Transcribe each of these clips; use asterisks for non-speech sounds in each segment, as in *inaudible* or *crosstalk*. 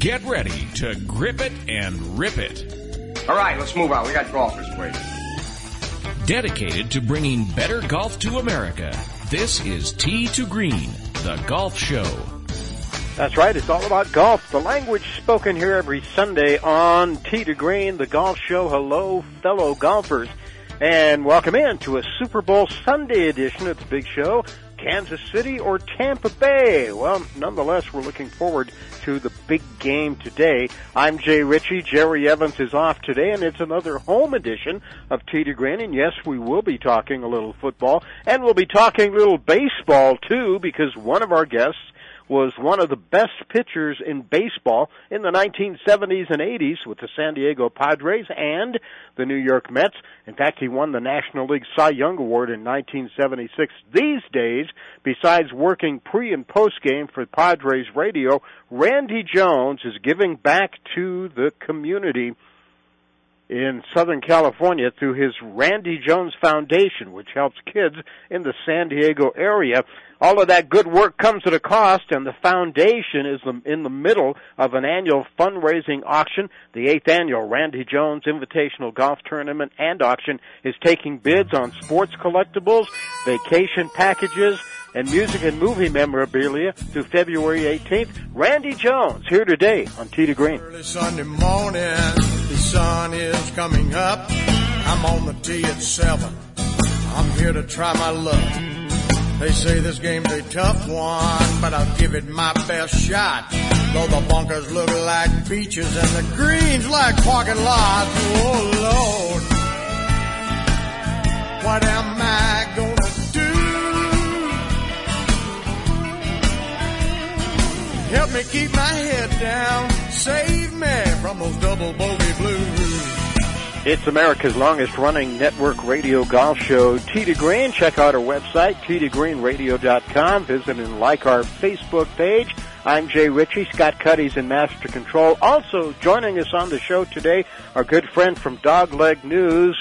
Get ready to grip it and rip it. All right, let's move on. We got golfers waiting. Dedicated to bringing better golf to America, this is Tee to Green, the golf show. That's right. It's all about golf. The language spoken here every Sunday on Tee to Green, the golf show. Hello, fellow golfers, and welcome in to a Super Bowl Sunday edition of the Big Show. Kansas City or Tampa Bay? Well, nonetheless, we're looking forward to the big game today. I'm Jay Ritchie. Jerry Evans is off today, and it's another home edition of Tee to. And yes, we will be talking a little football, and we'll be talking a little baseball too, because one of our guests was one of the best pitchers in baseball in the 1970s and 80s with the San Diego Padres and the New York Mets. In fact, he won the National League Cy Young Award in 1976. These days, besides working pre and post game for Padres radio, Randy Jones is giving back to the community in Southern California through his Randy Jones Foundation, which helps kids in the San Diego area. All of that good work comes at a cost, and the foundation is in the middle of an annual fundraising auction. The eighth annual Randy Jones Invitational Golf Tournament and auction is taking bids on sports collectibles, vacation packages, and music and movie memorabilia through February 18th. Randy Jones here today on Tee to Green. Early Sunday morning, the sun is coming up. I'm on the tee at seven. I'm here to try my luck. They say this game's a tough one, but I'll give it my best shot. Though the bunkers look like beaches and the greens like parking lots. Oh Lord, what am I gonna Help me keep my head down. Save me from those double bogey blues. It's America's longest running network radio golf show, to Green. Check out our website, teetogreenradio.com. Visit and like our Facebook page. I'm Jay Ritchie. Scott Cuddy's in Master Control. Also joining us on the show today, our good friend from Dogleg News,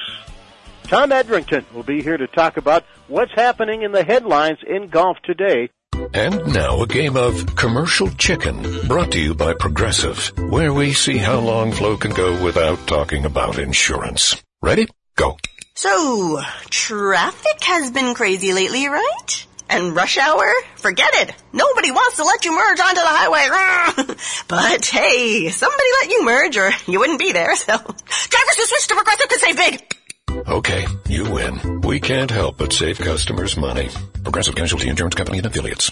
Tom Edrington, will be here to talk about what's happening in the headlines in golf today. And now a game of commercial chicken brought to you by Progressive, where we see how long Flo can go without talking about insurance. Ready? Go. So, traffic has been crazy lately, right? And rush hour? Forget it. Nobody wants to let you merge onto the highway. *laughs* but hey, somebody let you merge or *laughs* you wouldn't be there, so drivers who switch to Progressive can save big. Okay, you win. We can't help but save customers money. Progressive Casualty Insurance Company and affiliates.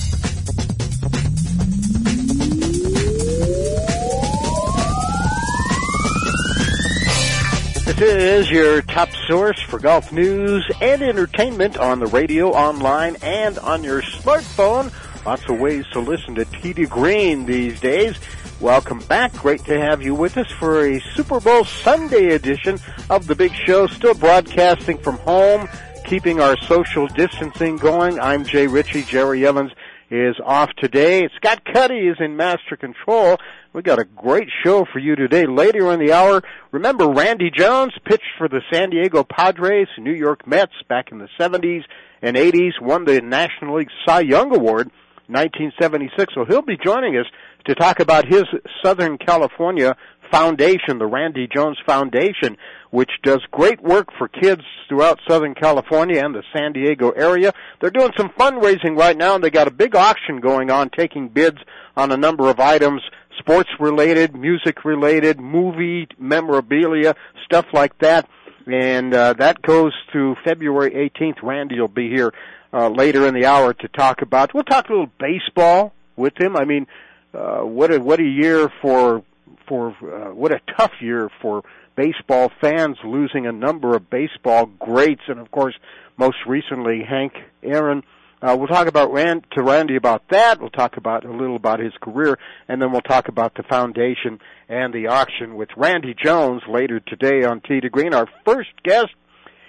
Is your top source for golf news and entertainment on the radio, online, and on your smartphone. Lots of ways to listen to Tee to Green these days. Welcome back. Great to have you with us for a Super Bowl Sunday edition of the big show. Still broadcasting from home, keeping our social distancing going. I'm Jay Ritchie. Jerry Evans is off today. Scott Cuddy is in master control. We got a great show for you today. Later in the hour, remember Randy Jones pitched for the San Diego Padres, New York Mets back in the 70s and 80s, won the National League Cy Young Award 1976. So he'll be joining us to talk about his Southern California foundation, the Randy Jones Foundation, which does great work for kids throughout Southern California and the San Diego area. They're doing some fundraising right now and they got a big auction going on taking bids on a number of items sports related, music related, movie memorabilia, stuff like that. And uh, that goes to February 18th. Randy will be here uh, later in the hour to talk about. We'll talk a little baseball with him. I mean, uh, what a what a year for for uh, what a tough year for baseball fans, losing a number of baseball greats, and of course, most recently Hank Aaron uh, we'll talk about Rand, to Randy about that. We'll talk about a little about his career, and then we'll talk about the foundation and the auction with Randy Jones later today on Tee to Green. Our first guest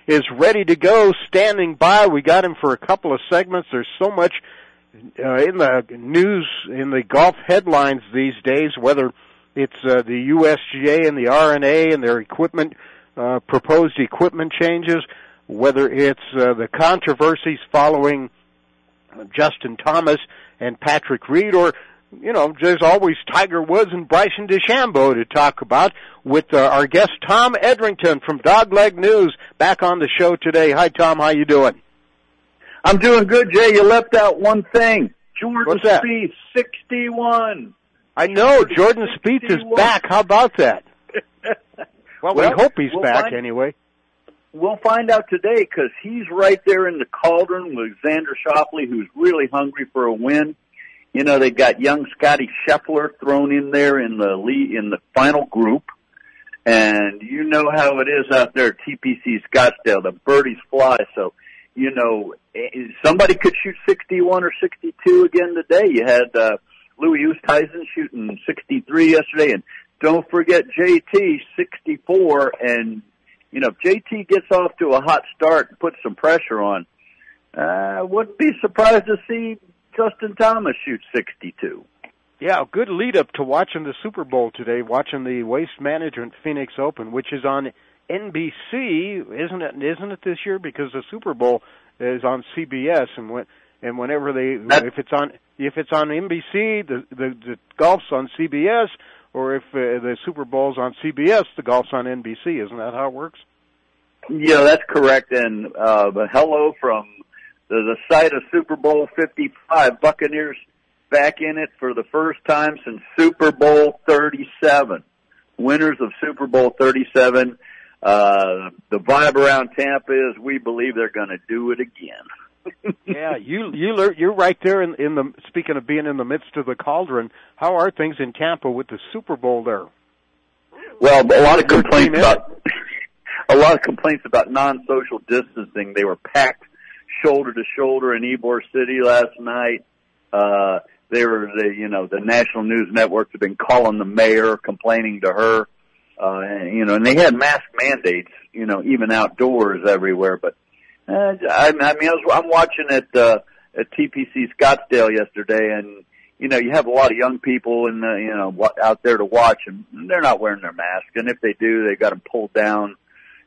is ready to go, standing by. We got him for a couple of segments. There's so much uh, in the news, in the golf headlines these days, whether it's uh, the USGA and the R&A and their equipment, uh, proposed equipment changes, whether it's uh, the controversies following Justin Thomas and Patrick Reed, or you know, there's always Tiger Woods and Bryson DeChambeau to talk about with uh, our guest Tom Edrington from Dogleg News back on the show today. Hi Tom, how you doing? I'm doing good, Jay. You left out one thing. Jordan What's that? Spieth, 61. I know Jordan Spieth is back. How about that? *laughs* well, we hope he's we'll back find- anyway. We'll find out today because he's right there in the cauldron with Xander Schauffele, who's really hungry for a win. You know, they got young Scotty Scheffler thrown in there in the lead, in the final group. And you know how it is out there at TPC Scottsdale. The birdies fly. So, you know, eh, somebody could shoot 61 or 62 again today. You had, uh, Louis Oosthuizen shooting 63 yesterday. And don't forget JT, 64. And, you know, if JT gets off to a hot start and puts some pressure on, uh, wouldn't be surprised to see Justin Thomas shoot 62. Yeah, a good lead up to watching the Super Bowl today, watching the Waste Management Phoenix Open, which is on NBC, isn't it? Isn't it this year? Because the Super Bowl is on CBS, and when and whenever they if it's on if it's on NBC, the the, the golf's on CBS, or if uh, the Super Bowl's on CBS, the golf's on NBC. Isn't that how it works? Yeah, that's correct. And uh, hello from the, the site of Super Bowl 55. Buccaneers back in it for the first time since Super Bowl 37. Winners of Super Bowl 37. Uh, the vibe around Tampa is we believe they're going to do it again. *laughs* yeah, you you you're right there in in the speaking of being in the midst of the cauldron. How are things in Tampa with the Super Bowl there? Well, a lot of complaints about a lot of complaints about non-social distancing. They were packed shoulder to shoulder in Ybor City last night. Uh, they were, the, you know, the national news networks have been calling the mayor, complaining to her. Uh, and, you know, and they had mask mandates, you know, even outdoors everywhere. But uh, I, I mean, I was, I'm watching at uh, at TPC Scottsdale yesterday, and you know, you have a lot of young people and uh, you know out there to watch, and they're not wearing their mask. And if they do, they got them pulled down,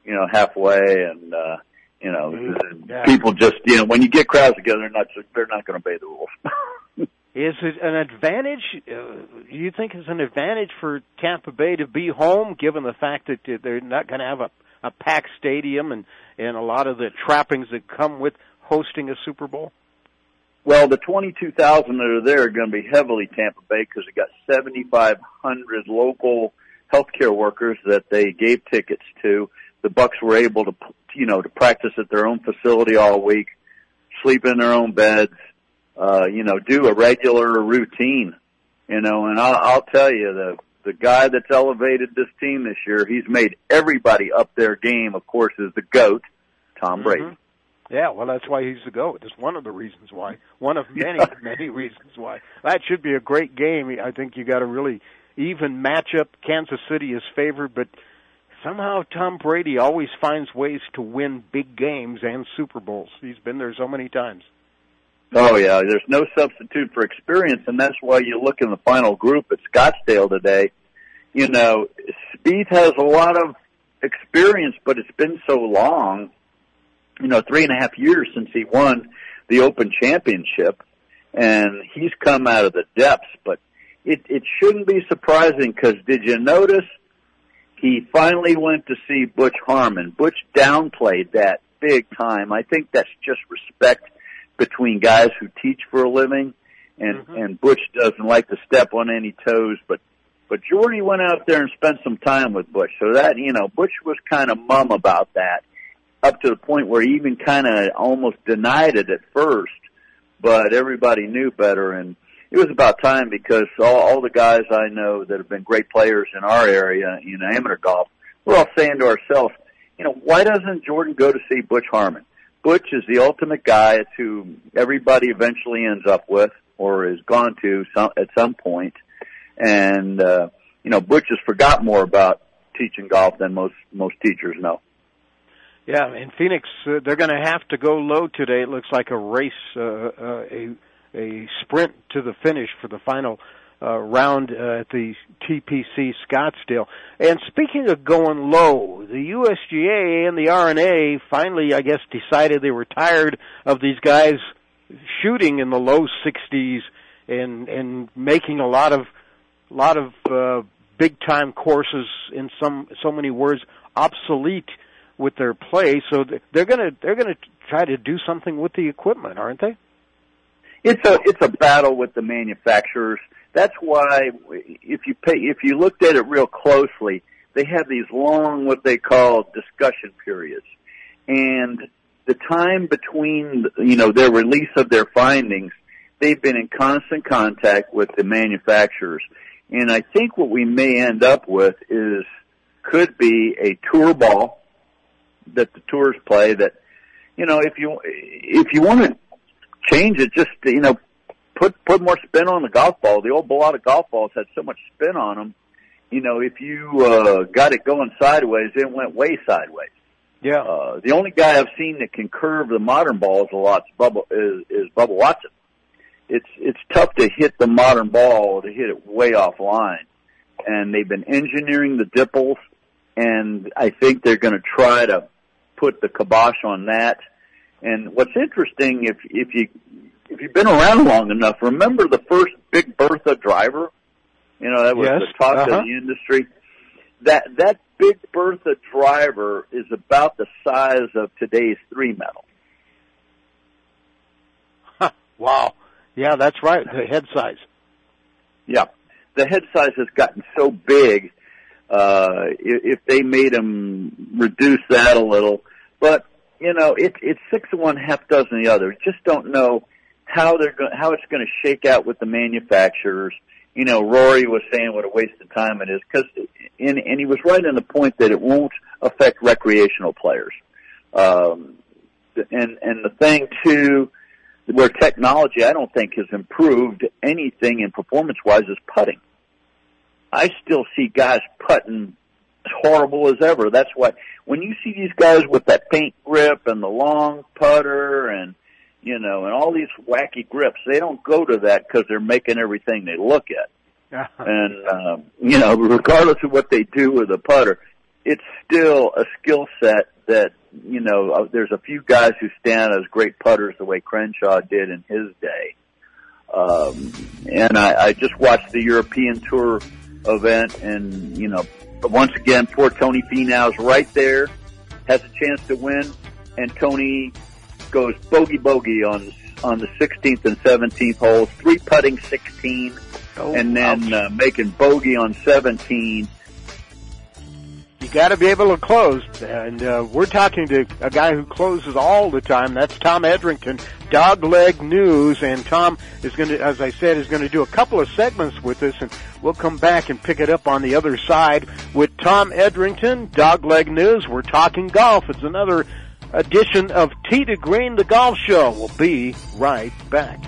you know, halfway, and uh, you know, Mm-hmm. Yeah. people just you know, when you get crowds together, they're not they're not going to obey the rules. *laughs* Is it an advantage? Uh, do you think it's an advantage for Tampa Bay to be home, given the fact that they're not going to have a, a packed stadium and and a lot of the trappings that come with hosting a Super Bowl? Well, the 22,000 that are there are going to be heavily Tampa Bay because they got 7,500 local healthcare workers that they gave tickets to. The Bucs were able to, you know, to practice at their own facility all week, sleep in their own beds, uh, you know, do a regular routine, you know, and I'll, I'll tell you the, the guy that's elevated this team this year, he's made everybody up their game, of course, is the GOAT, Tom Brady. Mm-hmm. Yeah, well, that's why he's the GOAT. It's one of the reasons why. One of *laughs* many, many reasons why. That should be a great game. I think you got to really even matchup. Kansas City is favored, but somehow Tom Brady always finds ways to win big games and Super Bowls. He's been there so many times. Oh yeah, there's no substitute for experience, and that's why you look in the final group at Scottsdale today. You know, Spieth has a lot of experience, but it's been so long. You know, three and a half years since he won the Open Championship, and he's come out of the depths. But it it shouldn't be surprising because did you notice he finally went to see Butch Harmon? Butch downplayed that big time. I think that's just respect between guys who teach for a living, and mm-hmm. and Butch doesn't like to step on any toes, but but Jordy went out there and spent some time with Butch, so that you know Butch was kind of mum about that, up to the point where he even kind of almost denied it at first, but everybody knew better, and it was about time because all, all the guys I know that have been great players in our area in amateur golf, we're all saying to ourselves, you know, why doesn't Jordan go to see Butch Harmon? Butch is the ultimate guy. It's who everybody eventually ends up with or is gone to some, at some point. And, uh, you know, Butch has forgot more about teaching golf than most, most teachers know. Yeah, in Phoenix, uh, they're going to have to go low today. It looks like a race, uh, uh, a a sprint to the finish for the final uh, round uh, at the TPC Scottsdale. And speaking of going low, the USGA and the R&A finally, I guess, decided they were tired of these guys shooting in the low 60s and and making a lot of lot of uh, big time courses in some so many words obsolete with their play. So they're gonna they're gonna try to do something with the equipment, aren't they? It's a it's a battle with the manufacturers that's why if you pay, if you looked at it real closely, they have these long, what they call discussion periods. And the time between, you know, their release of their findings, they've been in constant contact with the manufacturers. And I think what we may end up with is, could be a tour ball that the tours play that, you know, if you, if you want to change it, just, you know, put put more spin on the golf ball. The old Balata golf balls had so much spin on them. You know, if you uh, got it going sideways, it went way sideways. Yeah. Uh, the only guy I've seen that can curve the modern balls a lot is Bubba, is, is Bubba Watson. It's it's tough to hit the modern ball to hit it way off line, and they've been engineering the dimples, and I think they're going to try to put the kibosh on that. And what's interesting, if if you if you've been around long enough, remember the first Big Bertha driver? You know, that was yes. the talk uh-huh. of the industry. That that Big Bertha driver is about the size of today's three metal. Huh. Wow. Yeah, that's right. The head size. Yeah. The head size has gotten so big, uh, if, if they made them reduce that a little, but you know, it, it's six of one, half dozen the other. Just don't know how they're going, how it's going to shake out with the manufacturers. You know, Rory was saying what a waste of time it is because, and, and he was right in the point that it won't affect recreational players. Um, and and the thing too, where technology I don't think has improved anything in performance wise is putting. I still see guys putting as horrible as ever. That's why when you see these guys with that paint grip and the long putter and you know, and all these wacky grips, they don't go to that because they're making everything they look at. and, um, you know, regardless of what they do with a putter, it's still a skill set that, you know, uh, there's a few guys who stand as great putters the way Crenshaw did in his day. Um, and I, I just watched the European Tour event, and you know, once again, poor Tony Finau's right there, has a chance to win, and Tony goes bogey bogey on on the 16th and 17th holes, three putting 16, oh, and then uh, making bogey on 17 you got to be able to close. And uh, we're talking to a guy who closes all the time. That's Tom Edrington, Dogleg News, and Tom is going to, as I said, is going to do a couple of segments with us, and we'll come back and pick it up on the other side with Tom Edrington, Dogleg News. We're talking golf. It's another edition of Tee to Green, the golf show. We'll be right back.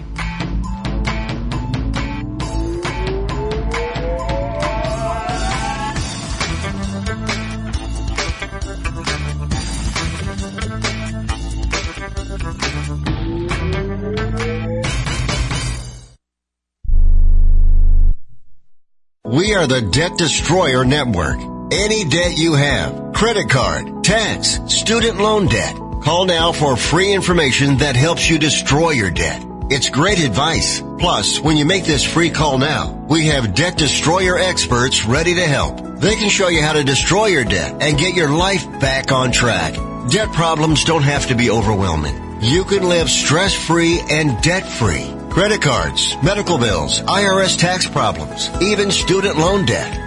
We are the Debt Destroyer Network. Any debt you have, credit card, tax, student loan debt, call now for free information that helps you destroy your debt. It's great advice. Plus, when you make this free call now, we have debt destroyer experts ready to help. They can show you how to destroy your debt and get your life back on track. Debt problems don't have to be overwhelming. You can live stress free and debt free credit cards, medical bills, IRS tax problems, even student loan debt.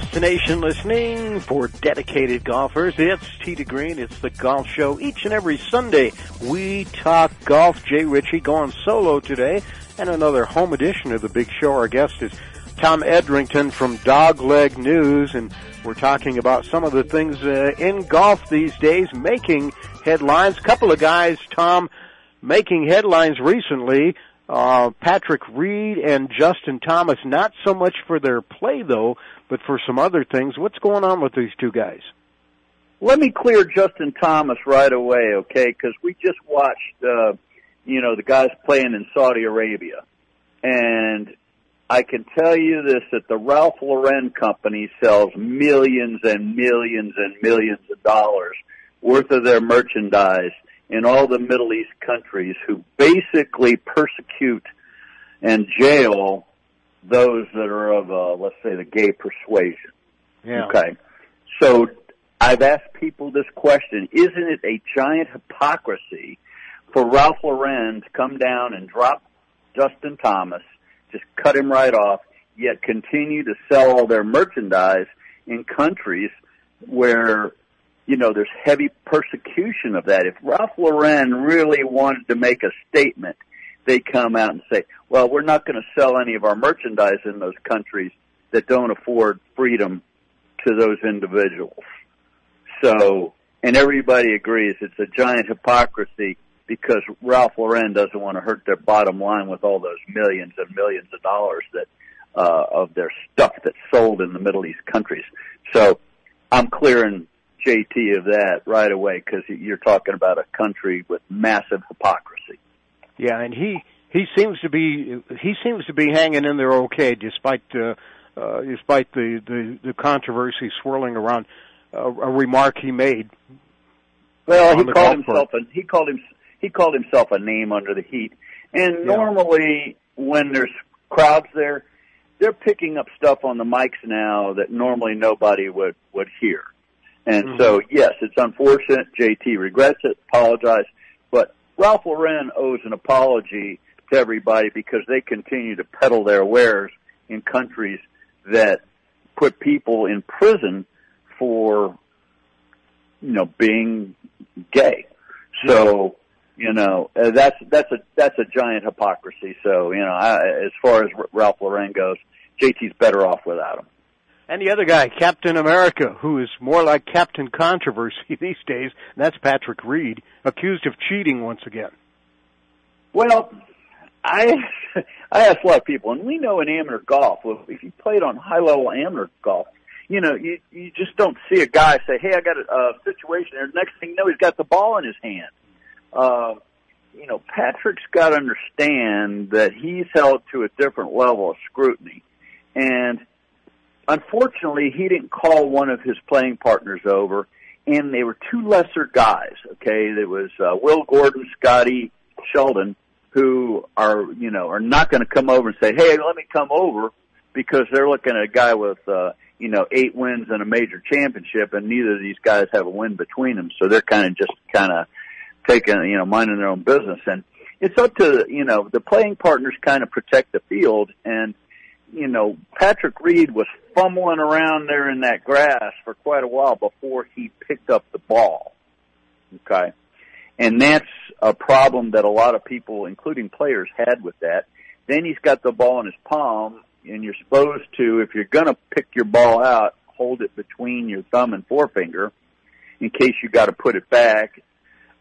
Destination listening for dedicated golfers. It's to Green. It's the golf show. Each and every Sunday, we talk golf. Jay Ritchie going solo today, and another home edition of the big show. Our guest is Tom Edrington from Dogleg News, and we're talking about some of the things uh, in golf these days making headlines. Couple of guys, Tom, making headlines recently. Uh, Patrick Reed and Justin Thomas, not so much for their play though, but for some other things. What's going on with these two guys? Let me clear Justin Thomas right away, okay? Because we just watched, uh, you know, the guys playing in Saudi Arabia, and I can tell you this, that the Ralph Lauren company sells millions and millions and millions of dollars worth of their merchandise in all the Middle East countries who basically persecute and jail those that are of, uh, let's say, the gay persuasion. Yeah. Okay. So I've asked people this question, isn't it a giant hypocrisy for Ralph Lauren to come down and drop Justin Thomas, just cut him right off, yet continue to sell all their merchandise in countries where, you know, there's heavy persecution of that. If Ralph Lauren really wanted to make a statement, they come out and say, well, we're not going to sell any of our merchandise in those countries that don't afford freedom to those individuals. So, and everybody agrees it's a giant hypocrisy because Ralph Lauren doesn't want to hurt their bottom line with all those millions and millions of dollars that uh, of their stuff that's sold in the Middle East countries. So I'm clearing JT of that right away because you're talking about a country with massive hypocrisy. Yeah, and he he seems to be he seems to be hanging in there okay despite uh, uh, despite the, the the controversy swirling around uh, a remark he made. Well, he called himself a, he called him he called himself a name under the heat. And Yeah. normally when there's crowds there, they're picking up stuff on the mics now that normally nobody would would hear. And so yes, it's unfortunate. JT regrets it, apologized, Ralph Lauren owes an apology to everybody because they continue to peddle their wares in countries that put people in prison for you know being gay. So you know uh, that's that's a that's a giant hypocrisy. So you know I, as far as Ralph Lauren goes, JT's better off without him. And the other guy, Captain America, who is more like Captain Controversy *laughs* these days, and that's Patrick Reed, accused of cheating once again. Well, I *laughs* I ask a lot of people, and we know in amateur golf, if you played on high level amateur golf, you know, you you just don't see a guy say, "Hey, I got a, a situation." here. next thing you know, he's got the ball in his hand. Uh, you know, Patrick's got to understand that he's held to a different level of scrutiny, and unfortunately, he didn't call one of his playing partners over, and they were two lesser guys. Okay, there was uh, Will Gordon, Scotty Sheldon, who are you know are not going to come over and say, "Hey, let me come over," because they're looking at a guy with uh, you know eight wins and a major championship, and neither of these guys have a win between them, so they're kind of just kind of taking you know minding their own business, and it's up to you know the playing partners kind of protect the field, and you know Patrick Reed was fumbling around there in that grass for quite a while before he picked up the ball. Okay. And that's a problem that a lot of people, including players, had with that. Then he's got the ball in his palm, and you're supposed to, if you're going to pick your ball out, hold it between your thumb and forefinger in case you got to put it back,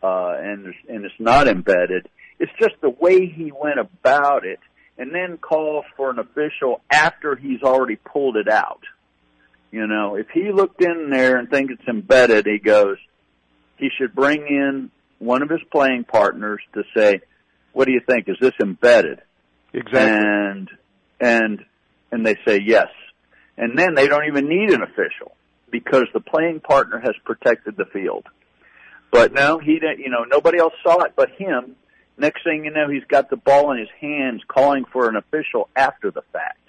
uh, and and it's not embedded. It's just the way he went about it, and then calls for an official after he's already pulled it out. You know, if he looked in there and thinks it's embedded, he goes, he should bring in one of his playing partners to say, "What do you think? Is this embedded?" Exactly. And and and they say yes, and then they don't even need an official because the playing partner has protected the field. But no, he didn't. You know, nobody else saw it but him. Next thing you know, he's got the ball in his hands, calling for an official after the fact.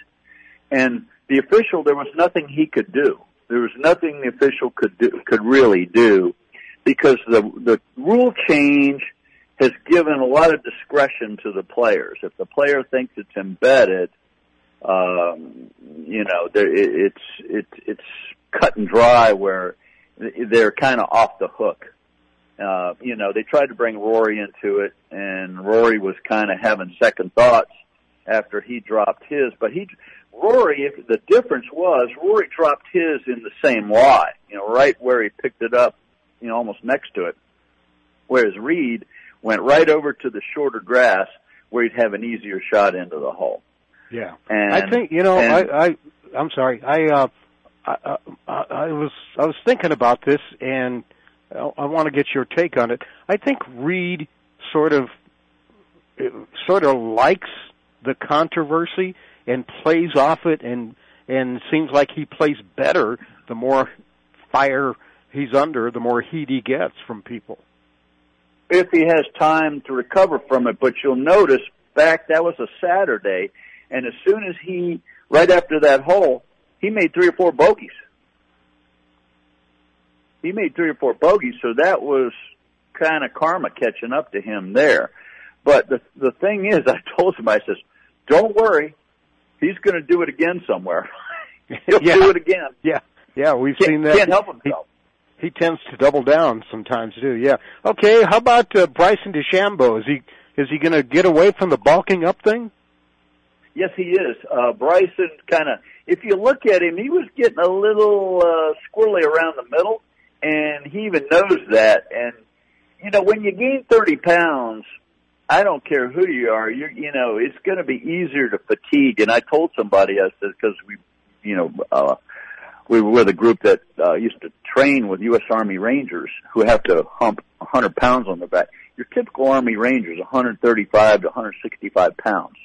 And the official, there was nothing he could do. There was nothing the official could do, could really do, because the the rule change has given a lot of discretion to the players. If the player thinks it's embedded, um, you know, there, it, it's it's it's cut and dry where they're kind of off the hook. Uh, you know, they tried to bring Rory into it, and Rory was kind of having second thoughts after he dropped his. But he, Rory, if the difference was Rory dropped his in the same lie, you know, right where he picked it up, you know, almost next to it. Whereas Reed went right over to the shorter grass where he'd have an easier shot into the hole. Yeah. And I think you know. and- I, I I'm sorry. I uh, I, I, I was I was thinking about this, and I, want to get your take on it. I think Reed sort of sort of likes the controversy, and plays off it and and seems like he plays better the more fire he's under, the more heat he gets from people. If he has time to recover from it, but you'll notice back that was a Saturday, and as soon as he right after that hole, he made three or four bogeys. He made three or four bogeys, so that was kind of karma catching up to him there. But the the thing is, *laughs* I told him, I says, "Don't worry, he's going to do it again somewhere. *laughs* He'll Yeah. do it again. Yeah, yeah, we've Can't- seen that. can't help himself. He, he tends to double down sometimes too. Yeah. Okay. How about uh, Bryson DeChambeau? Is he is he going to get away from the bulking up thing? Yes, he is. Uh, Bryson kind of, if you look at him, he was getting a little uh, squirrely around the middle, and he even knows that. And you know, when you gain thirty pounds, I don't care who you are. You you know, it's going to be easier to fatigue. And I told somebody, I said, because we, you know, uh, we were with a group that uh, used to train with U.S. Army Rangers who have to hump 100 pounds on their back. Your typical Army Ranger is 135 to 165 pounds.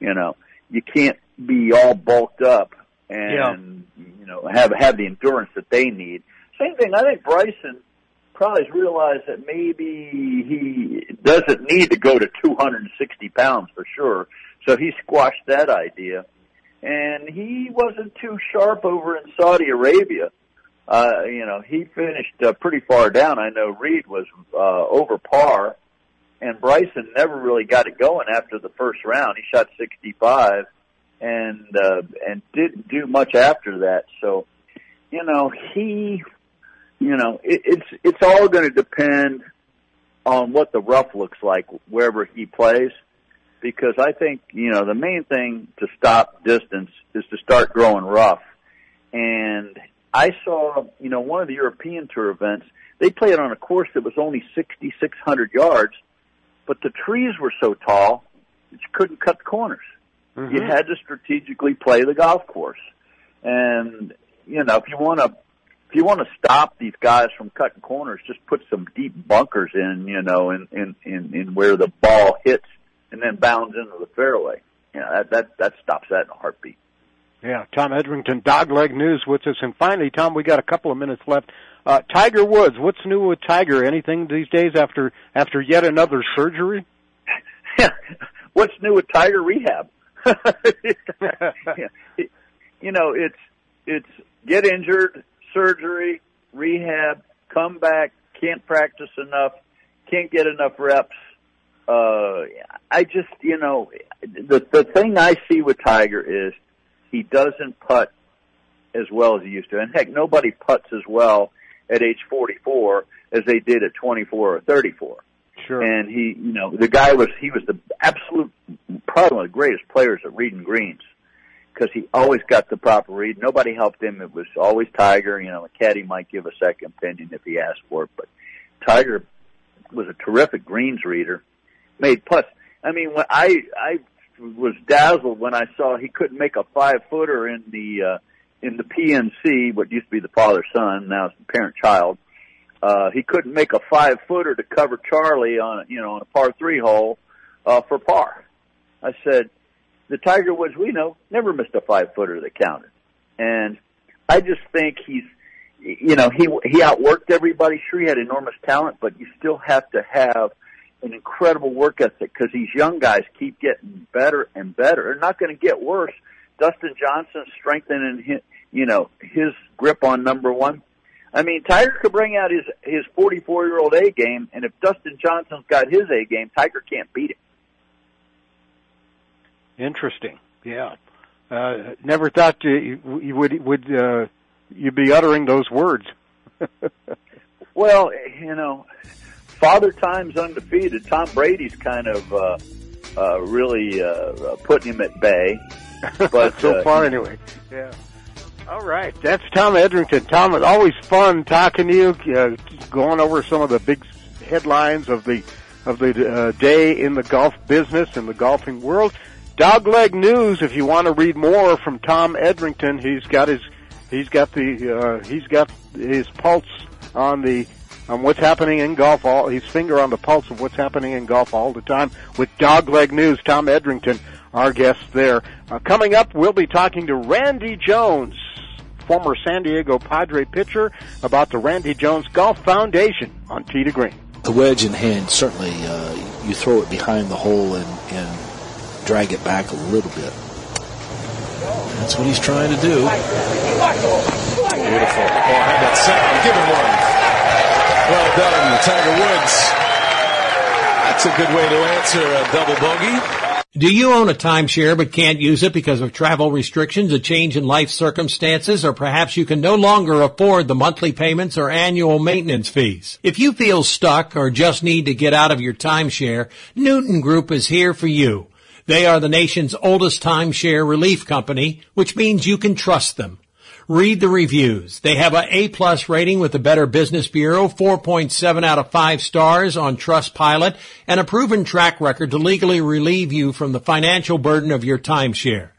You know, you can't be all bulked up and you know have have the endurance that they need. Same thing. I think Bryson probably has realized that maybe he doesn't need to go to 260 pounds for sure. So he squashed that idea, and he wasn't too sharp over in Saudi Arabia. Uh, you know, he finished uh, pretty far down. I know Reed was uh, over par, and Bryson never really got it going after the first round. He shot 65 and uh, and didn't do much after that. So, you know, he, you know, it, it's it's all going to depend on what the rough looks like wherever he plays. Because I think you know the main thing to stop distance is to start growing rough. And I saw, you know, one of the European Tour events. They played on a course that was only 6,600 yards, but the trees were so tall that you couldn't cut the corners. You Mhm. had to strategically play the golf course. And, you know, if you want to, if you want to stop these guys from cutting corners, just put some deep bunkers in, you know, in, in, in, in where the ball hits and then bounds into the fairway. You know, that, that, that stops that in a heartbeat. Yeah, Tom Edrington, Dogleg News with us. And finally, Tom, we got a couple of minutes left. Uh, Tiger Woods, what's new with Tiger? Anything these days after after yet another surgery? *laughs* *laughs* What's new with Tiger Rehab? *laughs* Yeah. you know, it's it's get injured, surgery, rehab, come back, can't practice enough, can't get enough reps. Uh, I just, you know, the the thing I see with Tiger is he doesn't putt as well as he used to, and heck, nobody putts as well at age 44 as they did at 24 or 34. Sure. And he, you know, the guy was, he was the absolute, probably one of the greatest players at reading greens. Cause he always got the proper read. Nobody helped him. It was always Tiger. You know, a caddy might give a second opinion if he asked for it, but Tiger was a terrific greens reader. Made putts. I mean, when I, I was dazzled when I saw he couldn't make a five footer in the, uh, in the PNC, what used to be the father son, now it's the parent child. Uh, he couldn't make a five footer to cover Charlie on, you know, on a par three hole, uh, for par. I said, the Tiger Woods we know never missed a five footer that counted. And I just think he's, you know, he, he outworked everybody. Sure, he had enormous talent, but you still have to have an incredible work ethic because these young guys keep getting better and better. They're not going to get worse. Dustin Johnson strengthening his, you know, his grip on number one. I mean, Tiger could bring out his his 44 year old A game, and if Dustin Johnson's got his A game, Tiger can't beat him. Interesting. Yeah. Uh, never thought you, you would would uh, you be uttering those words. *laughs* Well, you know, Father Time's undefeated. Tom Brady's kind of uh, uh, really uh, putting him at bay. But *laughs* so uh, far, anyway. Yeah. All right, that's Tom Edrington. Tom, it's always fun talking to you, uh, going over some of the big headlines of the of the uh, day in the golf business and the golfing world. Dogleg News. If you want to read more from Tom Edrington, he's got his he's got the uh, he's got his pulse on the on what's happening in golf. All his finger on the pulse of what's happening in golf all the time with Dogleg News. Tom Edrington our guest there. Uh, coming up, we'll be talking to Randy Jones, former San Diego Padre pitcher, about the Randy Jones Golf Foundation on Tee Green. The wedge in hand, certainly uh, you throw it behind the hole and, and drag it back a little bit. That's what he's trying to do. Beautiful. Oh, how about sound? Give him one. Well done, Tiger Woods. That's a good way to answer a double bogey. Do you own a timeshare but can't use it because of travel restrictions, a change in life circumstances, or perhaps you can no longer afford the monthly payments or annual maintenance fees? If you feel stuck or just need to get out of your timeshare, Newton Group is here for you. They are the nation's oldest timeshare relief company, which means you can trust them. Read the reviews. They have a A plus rating with the Better Business Bureau, 4.7 out of 5 stars on Trustpilot, and a proven track record to legally relieve you from the financial burden of your timeshare.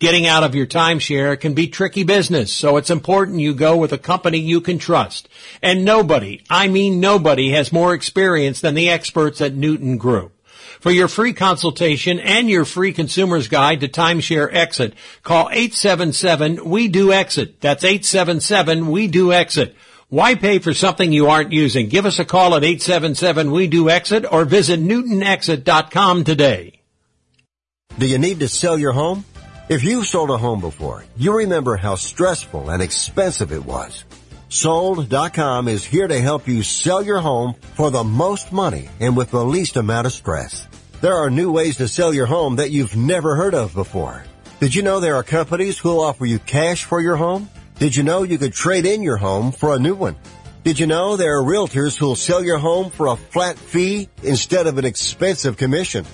Getting out of your timeshare can be tricky business, so it's important you go with a company you can trust. And nobody, I mean nobody, has more experience than the experts at Newton Group. For your free consultation and your free consumer's guide to timeshare exit, call 877-WE-DO-EXIT. That's 877-WE-DO-EXIT. Why pay for something you aren't using? Give us a call at 877-WE-DO-EXIT or visit newtonexit.com today. Do you need to sell your home? If you've sold a home before, you remember how stressful and expensive it was. Sold.com is here to help you sell your home for the most money and with the least amount of stress. There are new ways to sell your home that you've never heard of before. Did you know there are companies who'll offer you cash for your home? Did you know you could trade in your home for a new one? Did you know there are realtors who'll sell your home for a flat fee instead of an expensive commission?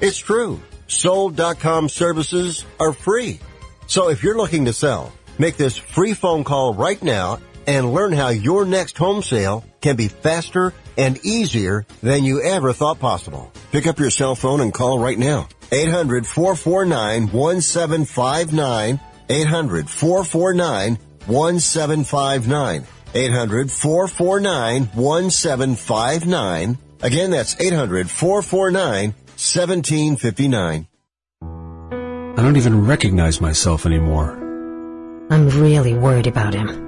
It's true. Sold.com services are free. So if you're looking to sell, make this free phone call right now and learn how your next home sale can be faster and easier than you ever thought possible. Pick up your cell phone and call right now. 800-449-1759. 800-449-1759. 800-449-1759. Again, that's 800-449-1759. I don't even recognize myself anymore. I'm really worried about him.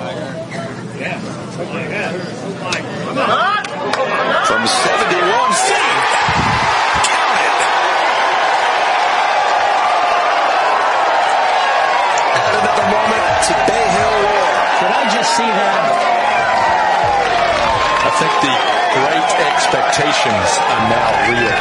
From 71 feet. Added at the moment to Bay Hill War. Did I just see that? I think the great expectations are now real.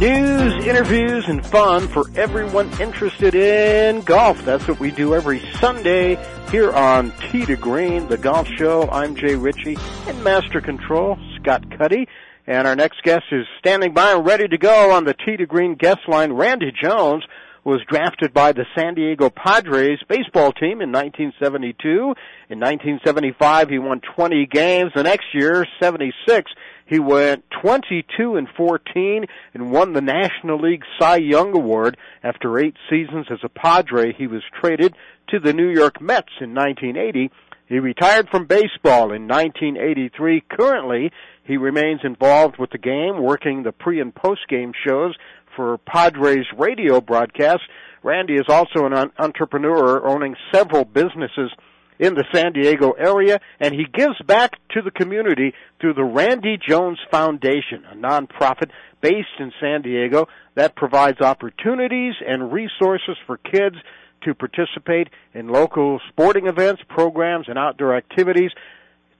News, interviews, and fun for everyone interested in golf. That's what we do every Sunday here on Tee to Green, the golf show. I'm Jay Ritchie and Master Control, Scott Cuddy. And our next guest is standing by and ready to go on the Tee to Green guest line. Randy Jones was drafted by the San Diego Padres baseball team in 1972. In 1975, he won 20 games. The next year, 76, he went 22 and 14 and won the National League Cy Young Award. After eight seasons as a Padre, he was traded to the New York Mets in 1980. He retired from baseball in 1983. Currently, he remains involved with the game, working the pre and post game shows for Padres radio broadcasts. Randy is also an entrepreneur owning several businesses in the San Diego area, and he gives back to the community through the Randy Jones Foundation, a nonprofit based in San Diego that provides opportunities and resources for kids to participate in local sporting events, programs, and outdoor activities.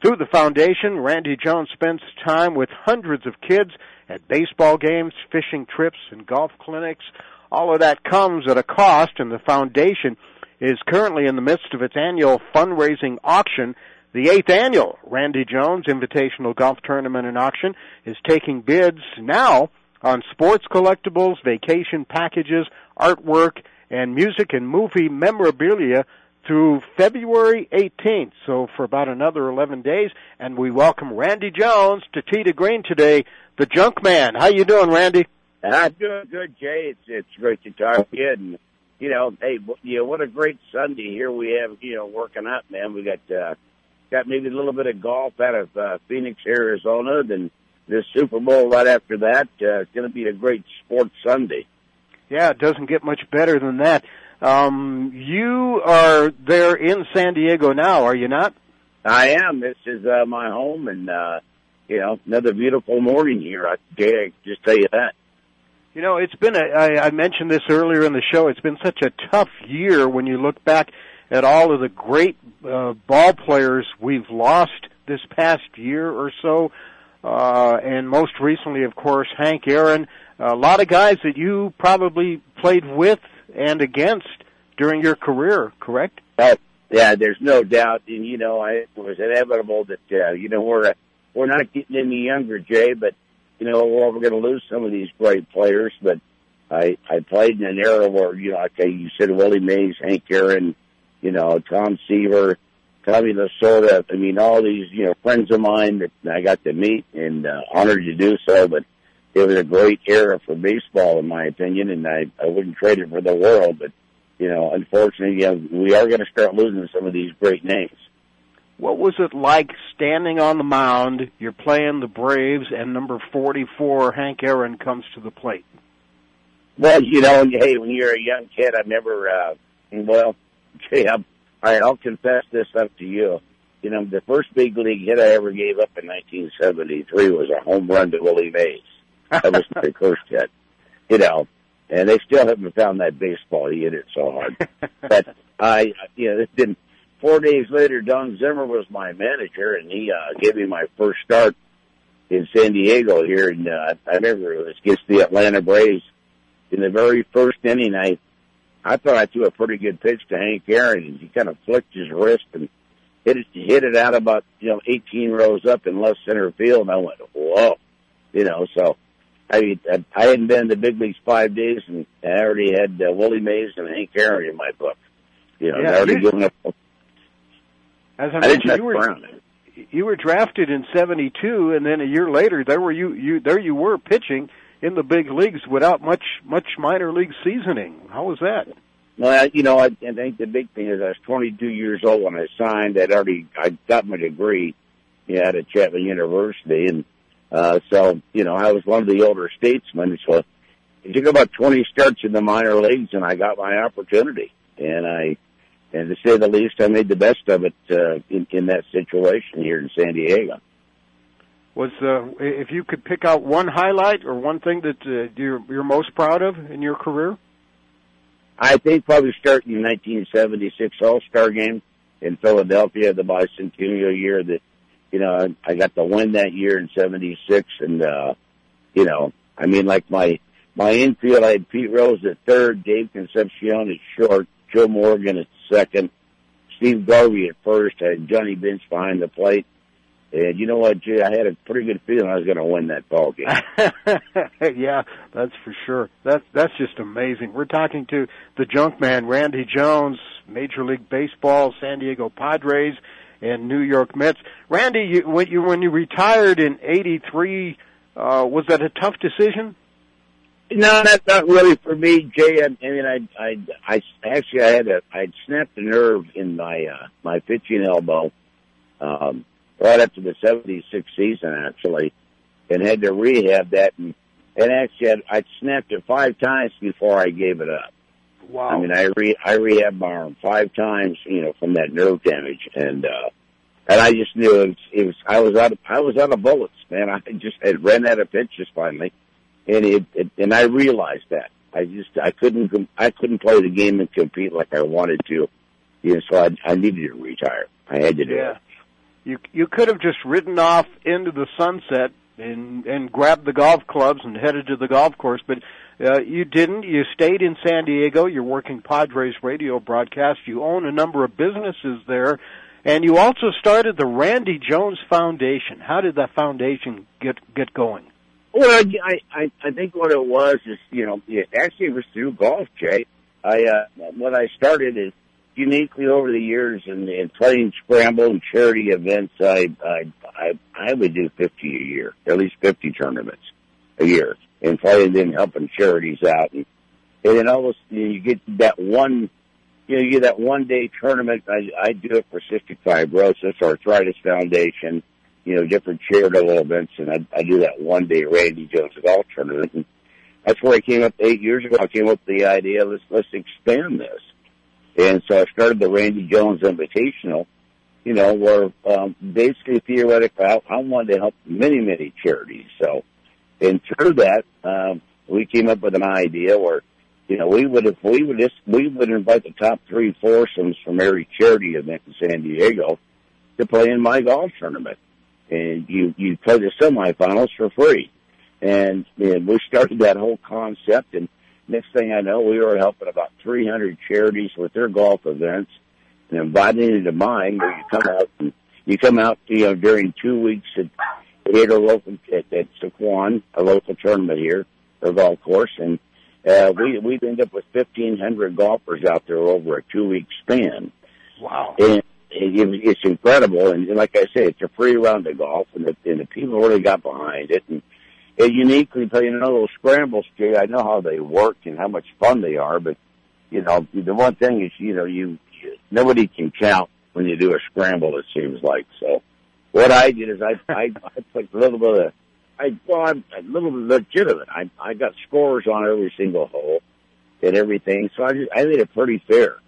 Through the foundation, Randy Jones spends time with hundreds of kids at baseball games, fishing trips, and golf clinics. All of that comes at a cost, and the foundation is currently in the midst of its annual fundraising auction. The eighth annual Randy Jones Invitational Golf Tournament and Auction is taking bids now on sports collectibles, vacation packages, artwork, and music and movie memorabilia through February 18th. So for about another 11 days, and we welcome Randy Jones to Tee to Green today, the Junk Man. How you doing, Randy? I'm doing good, Jay. It's it's great to talk to you. You know, hey, you know, what a great Sunday here we have. You know, working out, man. We got uh, got maybe a little bit of golf out of uh, Phoenix, Arizona. Then this Super Bowl right after that. Uh, it's going to be a great sports Sunday. Yeah, it doesn't get much better than that. Um, you are there in San Diego now, are you not? I am. This is uh, my home, and uh, you know, another beautiful morning here. I dare just tell you that. You know, it's been a, I, I mentioned this earlier in the show, it's been such a tough year when you look back at all of the great uh, ball players we've lost this past year or so. Uh, and most recently, of course, Hank Aaron. A lot of guys that you probably played with and against during your career, correct? Uh, yeah, there's no doubt. And, you know, I, it was inevitable that, uh, you know, we're, we're not getting any younger, Jay, but you know, well, we're going to lose some of these great players, but I, I played in an era where, you know, okay, you said Willie Mays, Hank Aaron, you know, Tom Seaver, Tommy Lasorda. I mean, all these, you know, friends of mine that I got to meet and uh, honored to do so, but it was a great era for baseball, in my opinion, and I, I wouldn't trade it for the world, but, you know, unfortunately, yeah, we are going to start losing some of these great names. What was it like standing on the mound? You're playing the Braves, and number 44, Hank Aaron, comes to the plate. Well, you know, hey, when you're a young kid, I've never, uh, well, *laughs* okay, I'm, all right, I'll confess this up to you. You know, the first big league hit I ever gave up in 1973 was a home run to Willie Mays. That was my *laughs* first hit. You know, and they still haven't found that baseball. He hit it so hard. *laughs* but I, you know, it didn't, four days later, Don Zimmer was my manager, and he uh, gave me my first start in San Diego here. And uh, I remember it was against the Atlanta Braves. In the very first inning, I I thought I threw a pretty good pitch to Hank Aaron, and he kind of flicked his wrist and hit it hit it out about you know 18 rows up in left center field. And I went, whoa, you know. So I I hadn't been in the big leagues five days, and I already had uh, Willie Mays and Hank Aaron in my book. You know, Yeah, I already given up. As I I mentioned, you were around. you were drafted in '72, and then a year later, there were you you there you were pitching in the big leagues without much much minor league seasoning. How was that? Well, I- you know, I, I think the big thing is I was 22 years old when I signed. I'd already I got my degree, you know, at Chapman University, and uh, so you know I was one of the older statesmen. So it took about 20 starts in the minor leagues, and I got my opportunity. And I, and to say the least, I made the best of it uh, in, in that situation here in San Diego. Was uh, if you could pick out one highlight or one thing that uh, you're you're most proud of in your career? I think probably starting in 1976 All-Star game in Philadelphia, the bicentennial year that, you know, I, got the win that year in 76 and, uh, you know, I mean, like my, my infield, I had Pete Rose at third, Dave Concepcion at short, Joe Morgan at second, Steve Garvey at first, had Johnny Bench behind the plate. And you know what, Jay, I had a pretty good feeling I was going to win that ball game. *laughs* yeah, that's for sure. That's that's just amazing. We're talking to the junk man, Randy Jones, Major League Baseball, San Diego Padres, and New York Mets. Randy, you, when you when you retired in '83, uh, was that a tough decision? No, that's not really for me, Jay. I, I mean, I, I, I actually I had a, I'd snapped a nerve in my, uh, my pitching elbow, um, right after the '76 season, actually, and had to rehab that. And, and actually, I'd, I'd snapped it five times before I gave it up. Wow. I mean, I re I rehabbed my arm five times, you know, from that nerve damage, and uh, and I just knew it was, it was I was out of I was out of bullets, man. *laughs* I just had ran out of pitches finally, and it, it and I realized that I just I couldn't I couldn't play the game and compete like I wanted to, you know, so I I needed to retire. I had to do Yeah. it. You you could have just ridden off into the sunset and and grabbed the golf clubs and headed to the golf course, but uh, you didn't. You stayed in San Diego. You're working Padres radio broadcast. You own a number of businesses there, and you also started the Randy Jones Foundation. How did that foundation get get going? Well, I, I, I think what it was is, you know, it actually was through golf, Jay. I, uh, what I started is uniquely over the years in, in playing scramble and charity events, I, I, I, I would do 50 a year, at least 50 tournaments a year and playing and helping charities out. And, and then almost, you, you get that one, you know, you get that one day tournament. I, I do it for Cystic Fibrosis Arthritis Foundation you know, different charitable events, and I, I do that one day Randy Jones golf tournament. And that's where I came up eight years ago. I came up with the idea, let's, let's expand this. And so I started the Randy Jones Invitational, you know, where, um, basically theoretically I, I wanted to help many, many charities. So, and through that, um, we came up with an idea where, you know, we would, if we would just, we would invite the top three foursomes from every charity event in San Diego to play in my golf tournament and you you play the semifinals for free. And, and we started that whole concept, and next thing I know, we were helping about 300 charities with their golf events, and inviting them to mine where you come out and you come out, you know, during two weeks at at a local at, at Sycuan, a local tournament here, or golf course, and uh, we we end up with 1,500 golfers out there over a two week span. Wow. And it, it's incredible. And like I say, it's a free round of golf, and the, and the people really got behind it. And it uniquely, you know, those scrambles, Jay. I know how they work and how much fun they are, but you know, the one thing is, you know, you, you nobody can count when you do a scramble. It seems like so. What I did is I I, I put a little bit of I well I'm a little bit legitimate. I I got scores on every single hole and everything, so I just, I made it pretty fair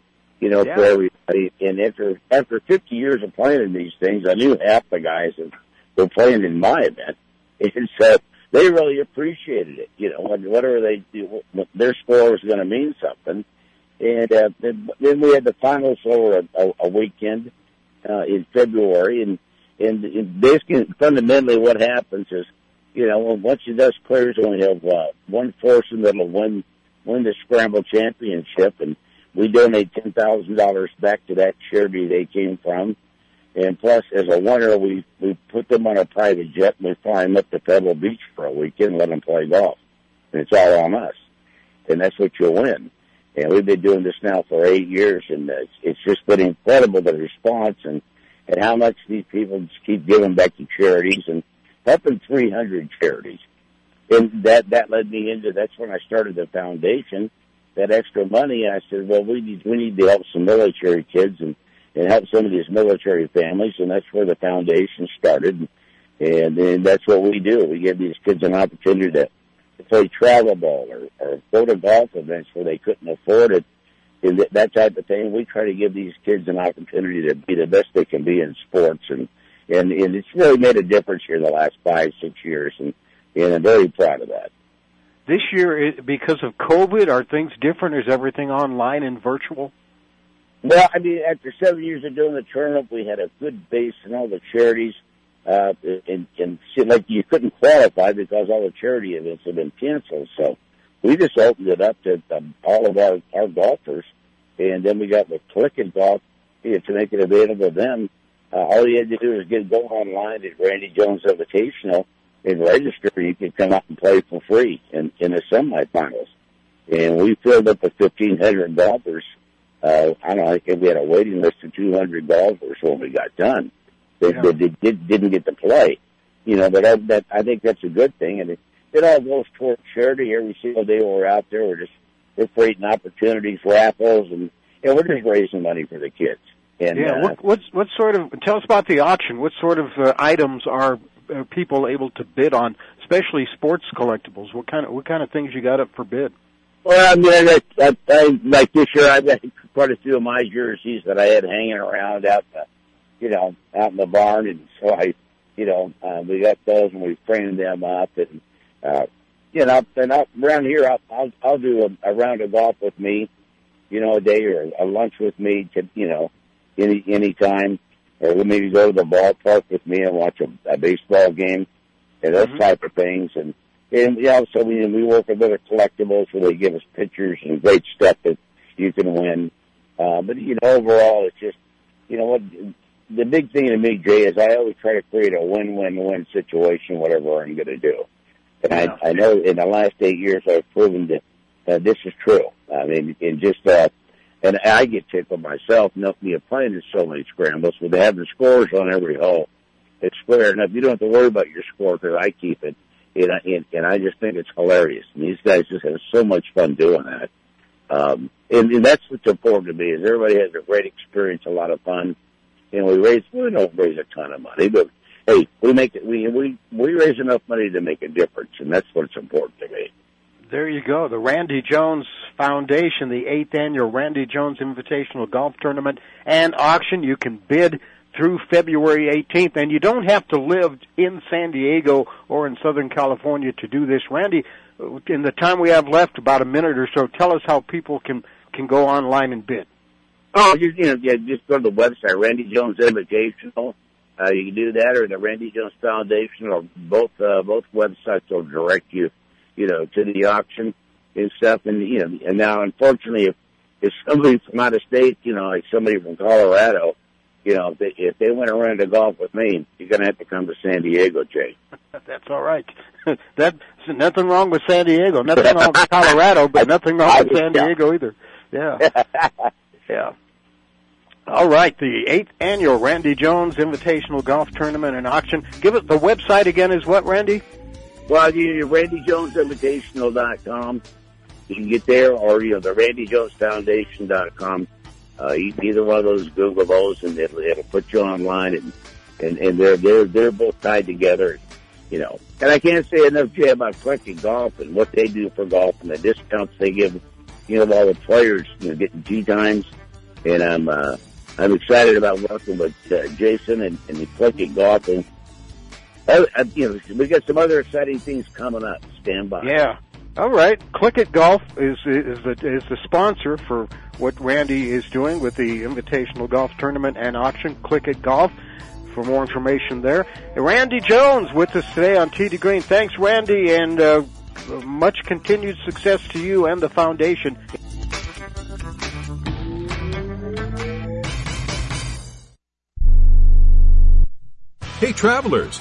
you know, Yeah. for everybody. And after after 50 years of playing in these things, I knew half the guys that were playing in my event, *laughs* and so they really appreciated it. You know, when- whatever they do, their score was going to mean something. And uh, then we had the finals over a, a, a weekend uh, in February, and and and basically fundamentally what happens is, you know, once you dust clears, only have uh, one foursome that'll win win the scramble championship, and we donate ten thousand dollars back to that charity they came from. And plus, as a winner, we we put them on a private jet and we fly them up to Pebble Beach for a weekend let them play golf. And it's all on us. And that's what you'll win. And we've been doing this now for eight years, and it's, it's just been incredible the response and and how much these people just keep giving back to charities and helping 300 charities. And that that led me into that's when I started the foundation. That extra money, I said, well, we need we need to help some military kids and and help some of these military families, and that's where the foundation started. And and that's what we do. We give these kids an opportunity to, to play travel ball or, or go to golf events where they couldn't afford it, and that, that type of thing. We try to give these kids an opportunity to be the best they can be in sports, and and and it's really made a difference here the last five six years, and and I'm very proud of that. This year, because of COVID, are things different? Is everything online and virtual? Well, I mean, after seven years of doing the tournament, we had a good base in all the charities. Uh, and, and like you couldn't qualify because all the charity events had been canceled. So we just opened it up to um, all of our, our golfers. And then we got with Click It Golf you know, to make it available to them. Uh, all you had to do is get go online at Randy Jones Invitational and register. You could come out and play for free in, in the semifinals. And we filled up with 1,500 golfers uh, I don't know, I think we had a waiting list of 200 golfers when we got done. They, Yeah. they, they did, didn't get to play, you know, but I, that, I think that's a good thing. And it, it all goes toward charity. Every single day we're out there, we're just, we're creating opportunities, raffles, and, and we're just raising money for the kids. And, yeah. uh, What, what's what sort of? Tell us about the auction. What sort of uh, items are uh, people able to bid on, especially sports collectibles? What kind of what kind of things you got up for bid? Well, I mean, I, I, I, like this year, I've got quite a few of my jerseys that I had hanging around out, the, you know, out in the barn, and so I, you know, uh, we got those and we framed them up, and uh, you know, and up around here, I'll I'll, I'll do a, a round of golf with me, you know, a day or a lunch with me to, you know, any any time, or maybe go to the ballpark with me and watch a, a baseball game, and those Mm-hmm. type of things, and and yeah, so we we work with other collectibles where they give us pictures and great stuff that you can win. Uh, but you know, overall, it's just you know what the big thing to me, Jay, is I always try to create a win-win-win situation, whatever I'm going to do. And I, I know in the last eight years I've proven that uh, this is true. I mean, in just uh, and I get tickled myself. Know, you're playing in so many scrambles, with having scores on every hole. It's square enough. You don't have to worry about your score because I keep it. And, I- and, and I just think it's hilarious. And these guys just have so much fun doing that. Um, and, and that's what's important to me is everybody has a great experience, a lot of fun. And we raise, we don't raise a ton of money, but hey, we make it, we, we, we raise enough money to make a difference. And that's what's important to me. There you go. The Randy Jones Foundation, the eighth annual Randy Jones Invitational Golf Tournament and auction. You can bid through February 18th, and you don't have to live in San Diego or in Southern California to do this. Randy, in the time we have left, about a minute or so, tell us how people can can go online and bid. Oh, you, you know, yeah, just go to the website, Randy Jones Invitational. Uh, you can do that, or the Randy Jones Foundation, or both uh, both websites will direct you, you know, to the auction and stuff. And you know, and now, unfortunately, if if somebody from out of state, you know, like somebody from Colorado, you know, if they, if they want to run into golf with me, you're going to have to come to San Diego, Jay. *laughs* That's all right. *laughs* That's nothing wrong with San Diego. Nothing wrong with Colorado, but *laughs* nothing wrong with San Diego either. Yeah. Yeah. All right, the eighth annual Randy Jones Invitational Golf Tournament and Auction. Give it the website again is what, Randy? Well, you RandyJonesInvitational.com. You can get there, or you know, the RandyJonesFoundation.com. Uh, either one of those, Google those, and it'll, it'll put you online, and and and they're they're they're both tied together. You know, and I can't say enough, Jay, about Click It Golf and what they do for golf and the discounts they give. You know, all the players, you know, getting tee times, and I'm uh, I'm excited about working with uh, Jason and, and the Click It Golf and. Uh, uh, you know, we got some other exciting things coming up. Stand by. Yeah. All right. Click It Golf is is the is the sponsor for what Randy is doing with the Invitational Golf Tournament and Auction. Click It Golf for more information there. Randy Jones with us today on Tee to Green. Thanks, Randy, and uh, much continued success to you and the foundation. Hey travelers,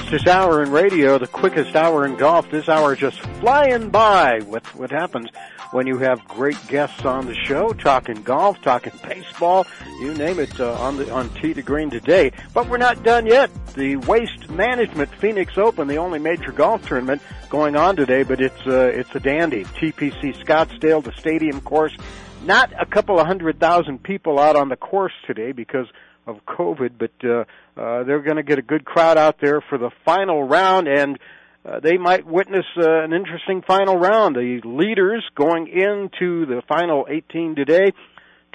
Fastest hour in radio, the quickest hour in golf. This hour just flying by. What what happens when you have great guests on the show, talking golf, talking baseball, you name it, uh, on the on Tee to Green today. But we're not done yet. The Waste Management Phoenix Open, the only major golf tournament going on today, but it's uh, it's a dandy. TPC Scottsdale, the stadium course. Not a couple of hundred thousand people out on the course today because of COVID, but uh, uh, they're going to get a good crowd out there for the final round, and uh, they might witness uh, an interesting final round. The leaders going into the final 18 today,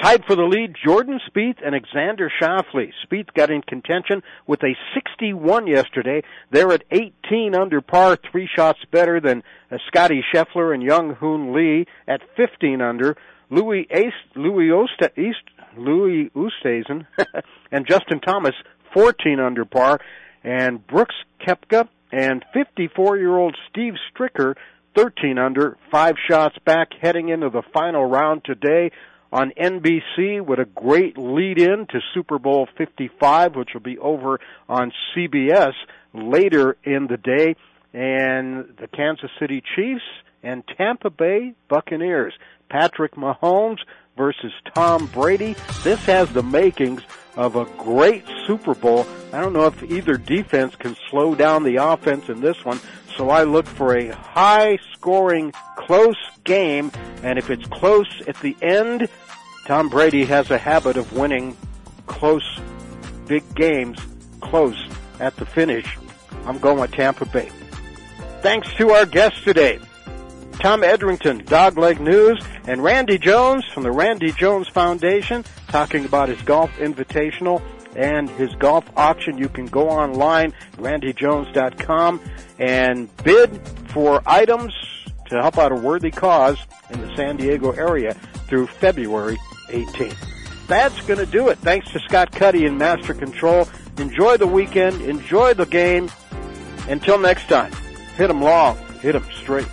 tied for the lead, Jordan Spieth and Xander Schauffele. Spieth got in contention with a 61 yesterday. They're at 18 under par, three shots better than uh, Scottie Scheffler and Young Hoon Lee at 15 under. Louis Ace, Louis Osta, East, Louis Oosthuizen *laughs* and Justin Thomas 14 under par, and Brooks Koepka and 54-year-old Steve Stricker 13 under, five shots back heading into the final round today on NBC with a great lead in to Super Bowl 55, which will be over on CBS later in the day, and the Kansas City Chiefs and Tampa Bay Buccaneers. Patrick Mahomes versus Tom Brady. This has the makings of a great Super Bowl. I don't know if either defense can slow down the offense in this one, so I look for a high scoring, close game, and if it's close at the end, Tom Brady has a habit of winning close, big games close at the finish. I'm going with Tampa Bay. Thanks to our guests today. Tom Edrington, Dogleg News, and Randy Jones from the Randy Jones Foundation talking about his golf invitational and his golf auction. You can go online, randyjones.com, and bid for items to help out a worthy cause in the San Diego area through February 18th. That's going to do it. Thanks to Scott Cuddy and Master Control. Enjoy the weekend. Enjoy the game. Until next time, hit 'em long, hit 'em straight.